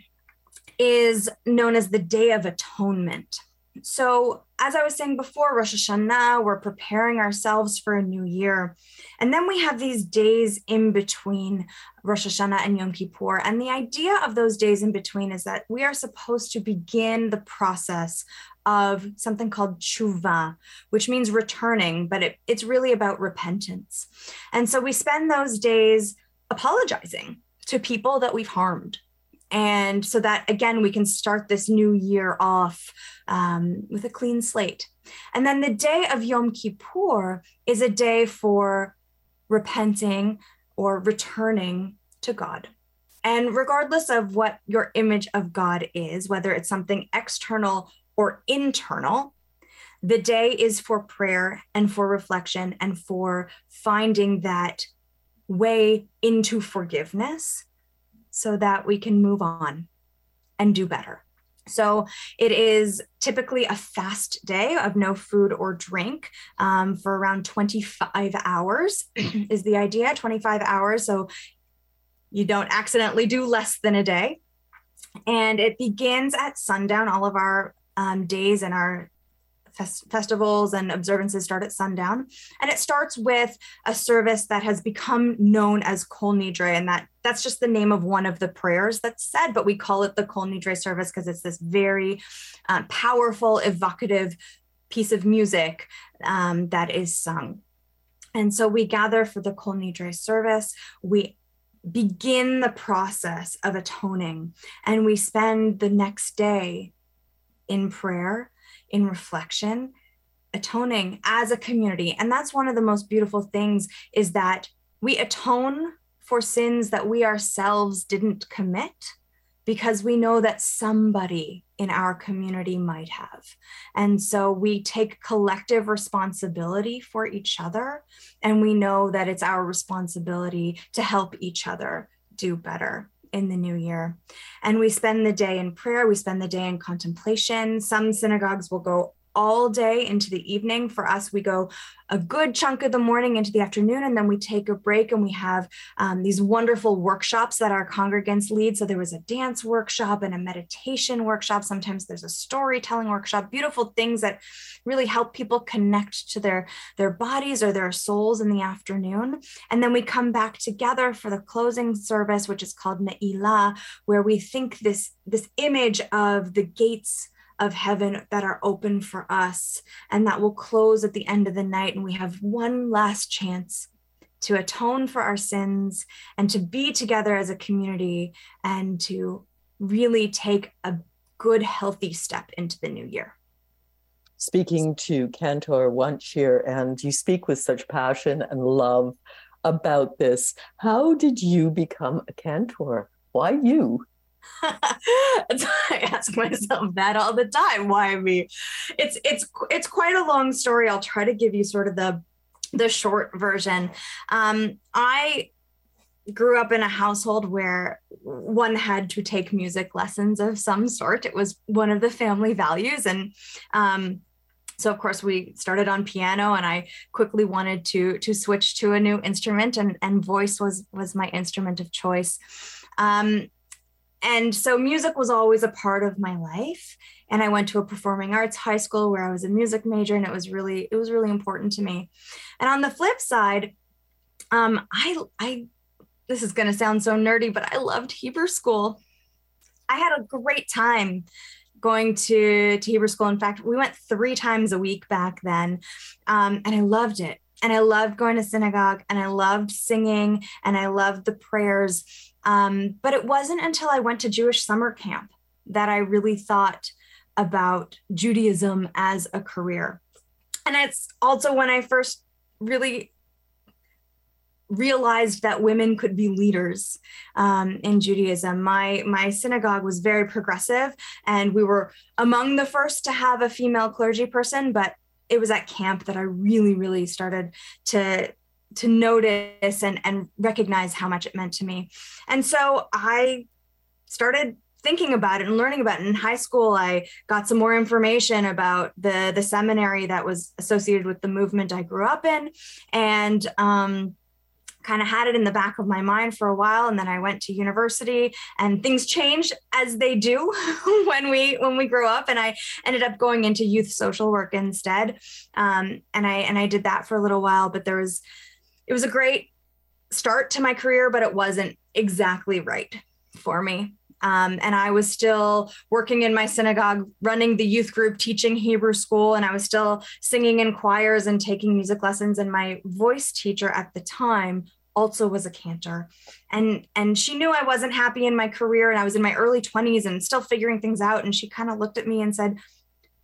is known as the Day of Atonement. So, as I was saying before, Rosh Hashanah, we're preparing ourselves for a new year. And then we have these days in between Rosh Hashanah and Yom Kippur. And the idea of those days in between is that we are supposed to begin the process of something called tshuva, which means returning, but it, it's really about repentance. And so we spend those days apologizing to people that we've harmed and so that again we can start this new year off um, with a clean slate and then the day of yom kippur is a day for repenting, or returning to God. And regardless of what your image of God is, whether it's something external or internal, the day is for prayer and for reflection and for finding that way into forgiveness so that we can move on and do better. So it is typically a fast day of no food or drink um, for around 25 hours, is the idea 25 hours. So you don't accidentally do less than a day. And it begins at sundown. All of our um, days and our fest- festivals and observances start at sundown. And it starts with a service that has become known as Kol Nidre, and that that's just the name of one of the prayers that's said, but we call it the Kol Nidre service because it's this very um, powerful, evocative piece of music um, that is sung. And so we gather for the Kol Nidre service. We begin the process of atoning, and we spend the next day in prayer in reflection atoning as a community and that's one of the most beautiful things is that we atone for sins that we ourselves didn't commit because we know that somebody in our community might have. And so we take collective responsibility for each other. And we know that it's our responsibility to help each other do better in the new year. And we spend the day in prayer, we spend the day in contemplation. Some synagogues will go all day into the evening. For us, we go a good chunk of the morning into the afternoon, and then we take a break and we have um, these wonderful workshops that our congregants lead. So there was a dance workshop and a meditation workshop. Sometimes there's a storytelling workshop, beautiful things that really help people connect to their, their bodies or their souls in the afternoon. And then we come back together for the closing service, which is called Ne'ilah, where we think this, this image of the gates of heaven that are open for us and that will close at the end of the night. And we have one last chance to atone for our sins and to be together as a community and to really take a good, healthy step into the new year. Speaking to Cantor Wunsch, and you speak with such passion and love about this. How did you become a cantor? Why you? I ask myself that all the time. Why me? It's it's it's quite a long story. I'll try to give you sort of the the short version. Um, I grew up in a household where one had to take music lessons of some sort. It was one of the family values, and um, so of course we started on piano and i quickly wanted to to switch to a new instrument and and voice was was my instrument of choice um, and so music was always a part of my life. And i went to a performing arts high school where i was a music major and it was really it was really important to me. And on the flip side um, i i this is going to sound so nerdy but i loved hebrew school. I had a great time going to, to hebrew school. In fact we went three times a week back then um, and i loved it. And I loved going to synagogue and I loved singing and I loved the prayers. Um, but it wasn't until I went to Jewish summer camp that I really thought about Judaism as a career. And it's also when I first really realized that women could be leaders um, in Judaism. My my synagogue was very progressive, and we were among the first to have a female clergy person. But it was at camp that I really, really started to to notice and, and recognize how much it meant to me. And so I started thinking about it and learning about it. In high school i got some more information about the the seminary that was associated with the movement i grew up in and um, kind of had it in the back of my mind for a while. And then i went to university and things changed as they do when we when we grow up. And i ended up going into youth social work instead. Um, and i and i did that for a little while but there was it was a great start to my career but it wasn't exactly right for me. Um, and I was still working in my synagogue, running the youth group, teaching Hebrew school, and I was still singing in choirs and taking music lessons. And my voice teacher at the time also was a cantor. And and she knew i wasn't happy in my career and i was in my early 20s and still figuring things out. And she kind of looked at me and said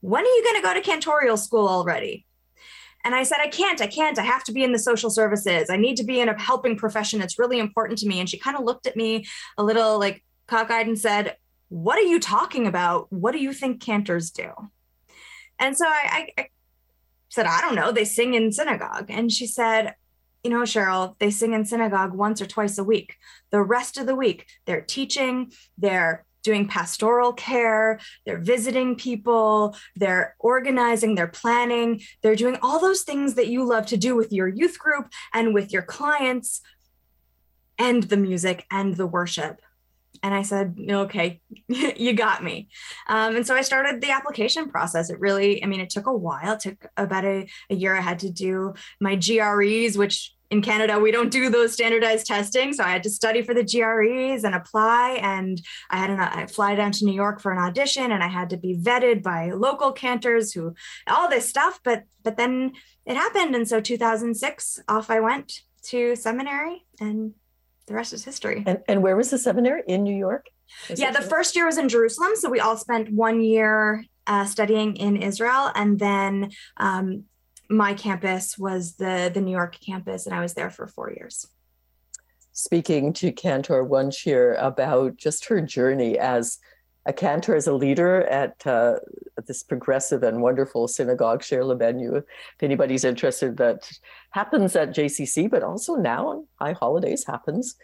when are you going to go to cantorial school already And I said, I can't, I can't. I have to be in the social services. I need to be in a helping profession. It's really important to me. And she kind of looked at me a little like cockeyed and said, What are you talking about? What do you think cantors do? And so I, I, I said, I don't know. They sing in synagogue. And she said, you know, Cheryl, they sing in synagogue once or twice a week. The rest of the week, they're teaching, they're doing pastoral care, they're visiting people, they're organizing, they're planning, they're doing all those things that you love to do with your youth group and with your clients, and the music and the worship. And I said, okay, you got me. Um, and so I started the application process. It really, I mean, it took a while. It took about a, a year. I had to do my GREs, which in Canada, we don't do those standardized testing. So I had to study for the GREs and apply. And I had an, I fly down to New York for an audition and I had to be vetted by local cantors who, all this stuff. But, but then it happened. And so 2006, off I went to seminary and the rest is history. And, and where was the seminary? In New York? Yeah, the first year was in Jerusalem. So we all spent one year uh, studying in Israel. And then um, my campus was the, the New York campus, and I was there for four years. Speaking to Cantor Wunsch about just her journey as a cantor, as a leader at, uh, this progressive and wonderful synagogue, Shir Libeinu. If anybody's interested, that happens at JCC, but also now on high holidays happens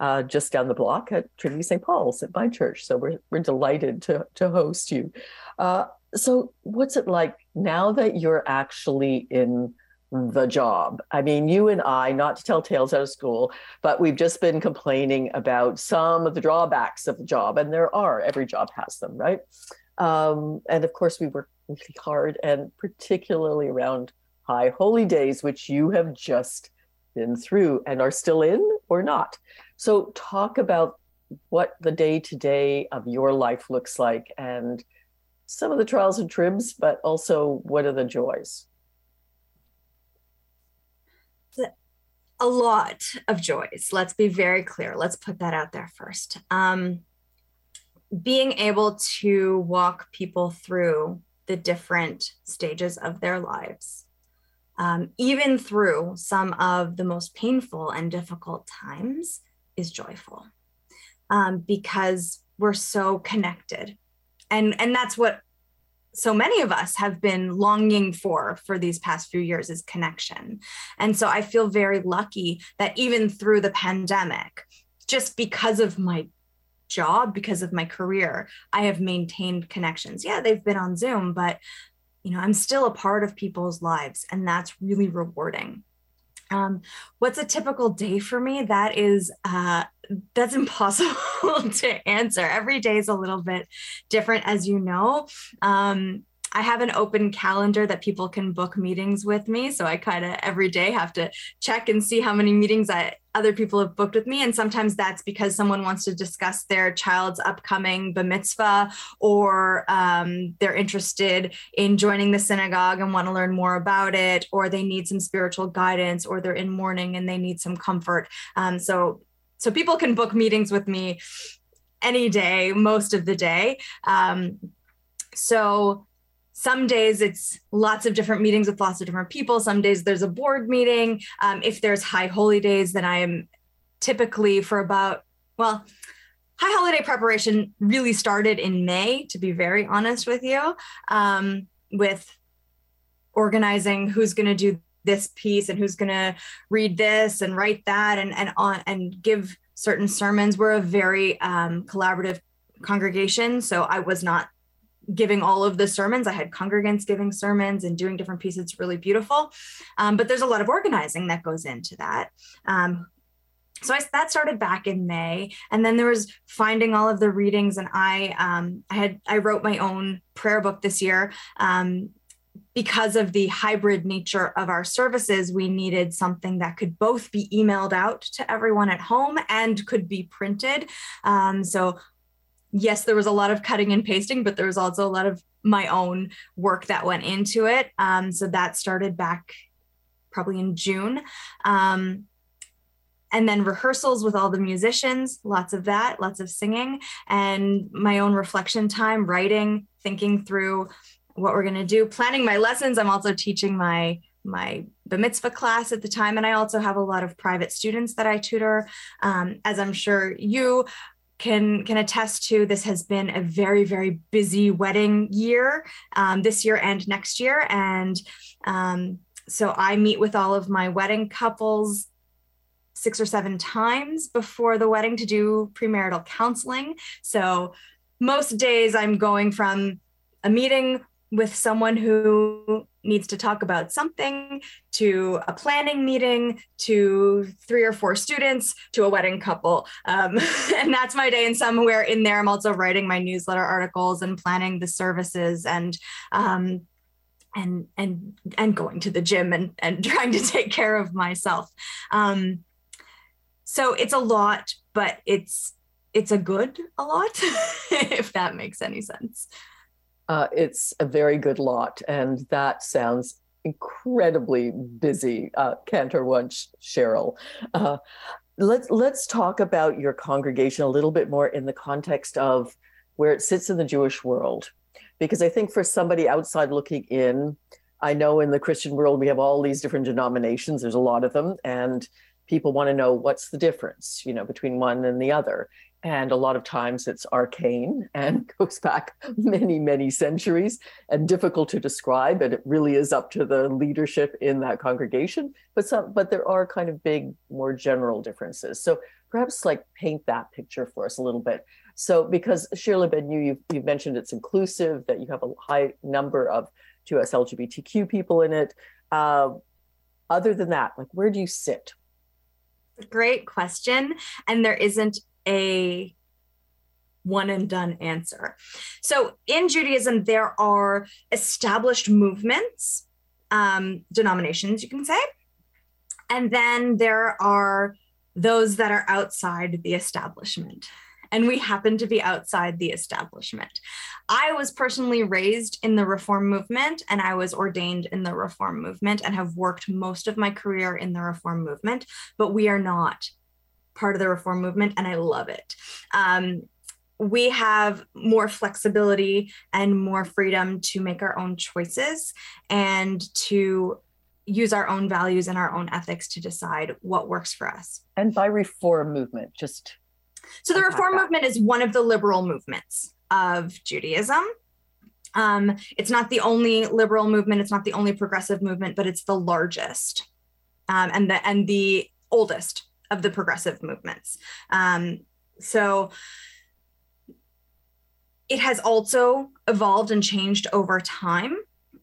uh, just down the block at Trinity St. Paul's at my church. So we're, we're delighted to, to host you. Uh, so, what's it like now that you're actually in the job? I mean, you and I, not to tell tales out of school, but we've just been complaining about some of the drawbacks of the job, and there are, every job has them, right? Um, and of course, we work really hard, and particularly around high holy days, which you have just been through and are still in or not. So, talk about what the day to day of your life looks like and some of the trials and tribs, but also what are the joys? A lot of joys. Let's be very clear. Let's put that out there first. Um, being able to walk people through the different stages of their lives, um, even through some of the most painful and difficult times, is joyful um, because we're so connected and and that's what so many of us have been longing for for these past few years is connection. And so i feel very lucky that even through the pandemic just because of my job because of my career i have maintained connections. Yeah they've been on zoom but you know i'm still a part of people's lives and that's really rewarding. Um, what's a typical day for me? That is, uh, that's impossible to answer. Every day is a little bit different, as you know. Um, I have an open calendar that people can book meetings with me. So I kind of every day have to check and see how many meetings I other people have booked with me. And sometimes that's because someone wants to discuss their child's upcoming bar mitzvah, or um, they're interested in joining the synagogue and want to learn more about it, or they need some spiritual guidance, or they're in mourning and they need some comfort. Um, so, so people can book meetings with me any day, most of the day. Um, so some days it's lots of different meetings with lots of different people some days there's a board meeting um, if there's high holy days then i am typically for about well high holiday preparation really started in may to be very honest with you um, with organizing who's going to do this piece and who's going to read this and write that and and on and give certain sermons we're a very um, collaborative congregation so i was not giving all of the sermons. I had congregants giving sermons and doing different pieces. It's really beautiful. Um, but there's a lot of organizing that goes into that. Um, so I, that started back in May, and then there was finding all of the readings, and I um, I had I wrote my own prayer book this year. Because of the hybrid nature of our services, we needed something that could both be emailed out to everyone at home and could be printed. Um, so yes, there was a lot of cutting and pasting, but there was also a lot of my own work that went into it. Um, so that started back probably in June. Um, and then rehearsals with all the musicians, lots of that, lots of singing, and my own reflection time, writing, thinking through what we're going to do, planning my lessons. I'm also teaching my my the mitzvah class at the time, and I also have a lot of private students that I tutor. Um, as I'm sure you can can attest to this has been a very very busy wedding year um, this year and next year and um, so i meet with all of my wedding couples six or seven times before the wedding to do premarital counseling so most days i'm going from a meeting with someone who needs to talk about something to a planning meeting to three or four students to a wedding couple. Um, and that's my day. And somewhere in there i'm also writing my newsletter articles and planning the services and um, and and and going to the gym and and trying to take care of myself. Um, so it's a lot but it's it's a good a lot if that makes any sense uh, it's a very good lot, and that sounds incredibly busy. Uh, Cantor Wunsch, Cheryl. Uh, let's let's talk about your congregation a little bit more in the context of where it sits in the Jewish world, because I think for somebody outside looking in, I know in the Christian world we have all these different denominations. There's a lot of them, and people want to know what's the difference, you know, between one and the other and a lot of times it's arcane and goes back many many centuries and difficult to describe and it really is up to the leadership in that congregation. But some but there are kind of big more general differences. So perhaps like paint that picture for us a little bit. So because Shir Libeinu you've, you've mentioned it's inclusive that you have a high number of 2s lgbtq people in it. Uh, other than that like where do you sit? Great question. And there isn't a one and done answer. So in Judaism, there are established movements, um, denominations, you can say. And then there are those that are outside the establishment. And we happen to be outside the establishment. I was personally raised in the reform movement and I was ordained in the reform movement and have worked most of my career in the reform movement, but we are not part of the reform movement and I love it. Um, we have more flexibility and more freedom to make our own choices and to use our own values and our own ethics to decide what works for us. And by reform movement, just so the reform movement is one of the liberal movements of Judaism. Um, it's not the only liberal movement, it's not the only progressive movement, but it's the largest um, and the and the oldest of the progressive movements. Um, so it has also evolved and changed over time.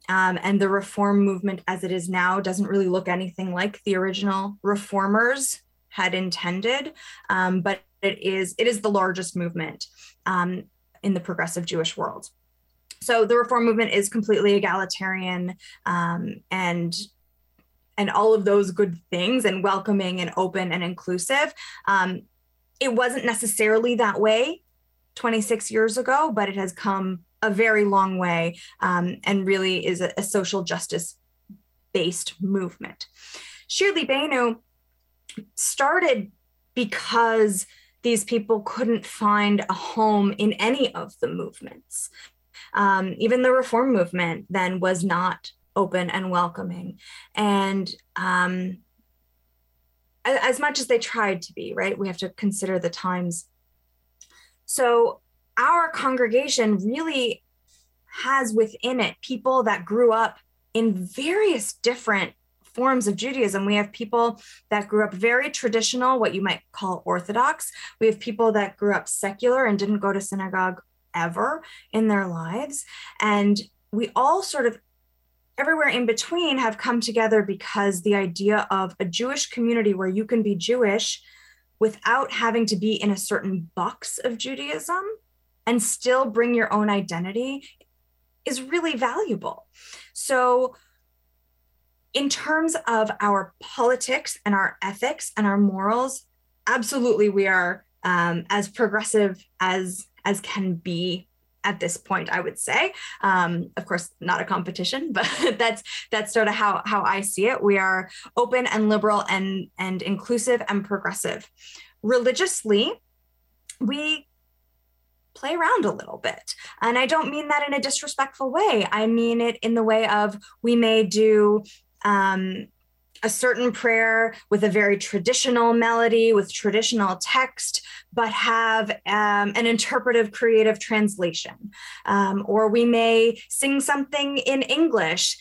Um, and the reform movement as it is now doesn't really look anything like the original reformers had intended. Um, but it is it is the largest movement um, in the progressive Jewish world. So the reform movement is completely egalitarian um, and and all of those good things and welcoming and open and inclusive. Um, it wasn't necessarily that way 26 years ago, but it has come a very long way um, and really is a, a social justice based movement. Shir Libeinu started because these people couldn't find a home in any of the movements. Um, even the reform movement then was not open and welcoming. And um, as much as they tried to be, right, we have to consider the times. So our congregation really has within it people that grew up in various different forms of Judaism. We have people that grew up very traditional, what you might call Orthodox. We have people that grew up secular and didn't go to synagogue ever in their lives. And we all sort of everywhere in between have come together because the idea of a Jewish community where you can be Jewish without having to be in a certain box of Judaism and still bring your own identity is really valuable. So, in terms of our politics and our ethics and our morals, absolutely we are um, as progressive as as can be at this point i would say. Um, of course not a competition but that's that's sort of how how i see it. We are open and liberal and and inclusive and progressive. Religiously we play around a little bit and i don't mean that in a disrespectful way. I mean it in the way of we may do um, a certain prayer with a very traditional melody, with traditional text, but have um, an interpretive creative translation. Um, or we may sing something in English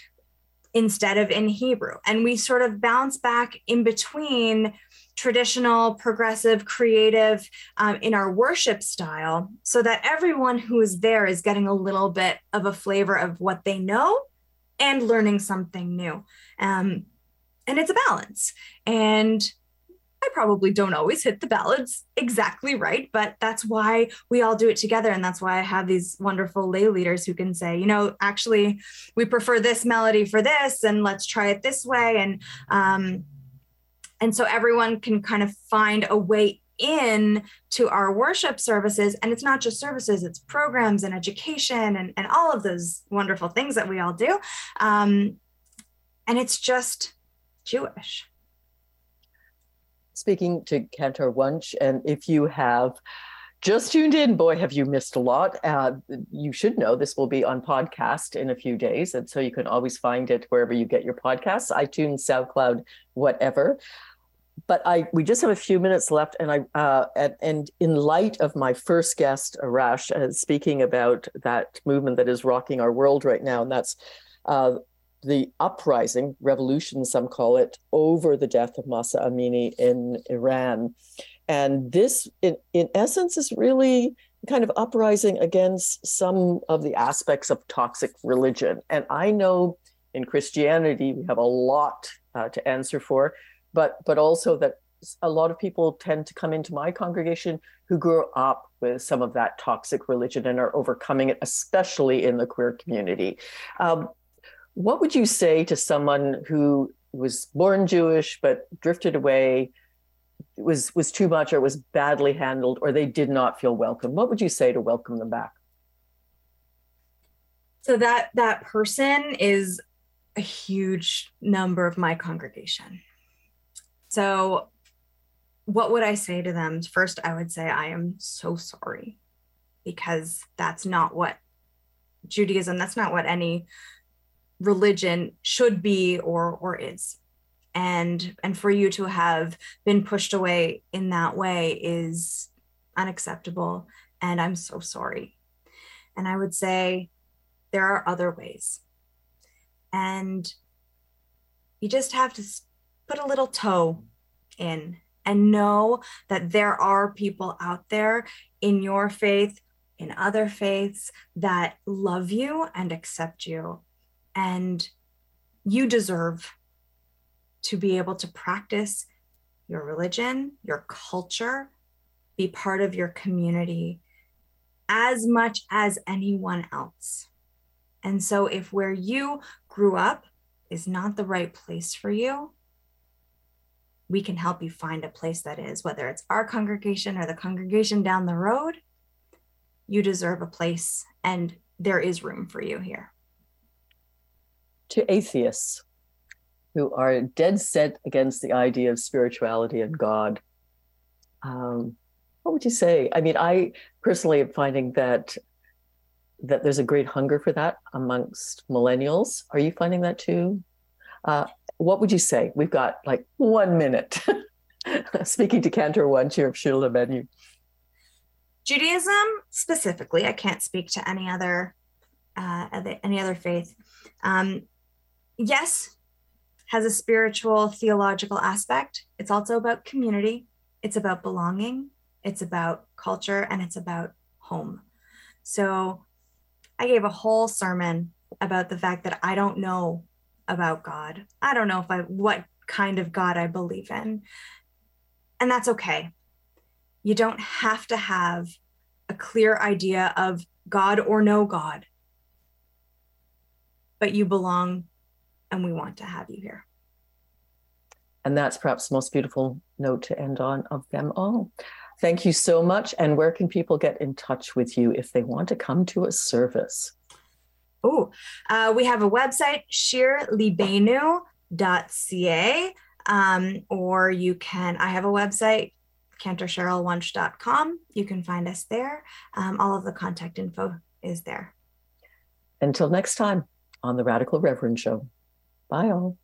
instead of in Hebrew. And we sort of bounce back in between traditional, progressive, creative um, in our worship style so that everyone who is there is getting a little bit of a flavor of what they know and learning something new. Um, and it's a balance. And I probably don't always hit the balance exactly right, but that's why we all do it together. And that's why I have these wonderful lay leaders who can say, you know, actually, we prefer this melody for this, and let's try it this way. And, um, and so everyone can kind of find a way in to our worship services and it's not just services it's programs and education and, and all of those wonderful things that we all do um, and it's just jewish. Speaking to cantor wunsch and if you have just tuned in boy have you missed a lot. Uh, you should know this will be on podcast in a few days and so you can always find it wherever you get your podcasts itunes soundcloud whatever. But I we just have a few minutes left, and I uh, and, and in light of my first guest, Arash, uh, speaking about that movement that is rocking our world right now, and that's uh, the uprising, revolution, some call it, over the death of Mahsa Amini in Iran, and this, in in essence, is really kind of uprising against some of the aspects of toxic religion. And I know in Christianity we have a lot uh, to answer for but but also that a lot of people tend to come into my congregation who grew up with some of that toxic religion and are overcoming it, especially in the queer community. Um, what would you say to someone who was born Jewish but drifted away, was was too much, or was badly handled, or they did not feel welcome? What would you say to welcome them back? So that that person is a huge number of my congregation so, what would I say to them? First, I would say, I am so sorry because that's not what Judaism, that's not what any religion should be or or is. And and for you to have been pushed away in that way is unacceptable. And i'm so sorry. And i would say there are other ways. And you just have to put a little toe in and know that there are people out there in your faith, in other faiths that love you and accept you. And you deserve to be able to practice your religion, your culture, be part of your community as much as anyone else. And so, if where you grew up is not the right place for you, we can help you find a place that is, whether it's our congregation or the congregation down the road. You deserve a place, and there is room for you here. To atheists who are dead set against the idea of spirituality and God, um, what would you say? I mean, I personally am finding that that there's a great hunger for that amongst millennials. Are you finding that too? Uh, what would you say? We've got like one minute. Speaking to Cantor Wunsch of Shir Libeinu. Judaism specifically, I can't speak to any other uh, any other faith. Um, yes, has a spiritual theological aspect. It's also about community. It's about belonging. It's about culture, and it's about home. So, I gave a whole sermon about the fact that I don't know about God. I don't know if I what kind of God I believe in. And that's okay. You don't have to have a clear idea of God or no God. But you belong and we want to have you here. And that's perhaps the most beautiful note to end on of them all. Thank you so much. And where can people get in touch with you if they want to come to a service? Oh, uh, we have a website, shirlibenu.ca, um, or you can, I have a website, cantorcherylwunsch.com. You can find us there. Um, all of the contact info is there. Until next time on the Radical Reverend Show. Bye all.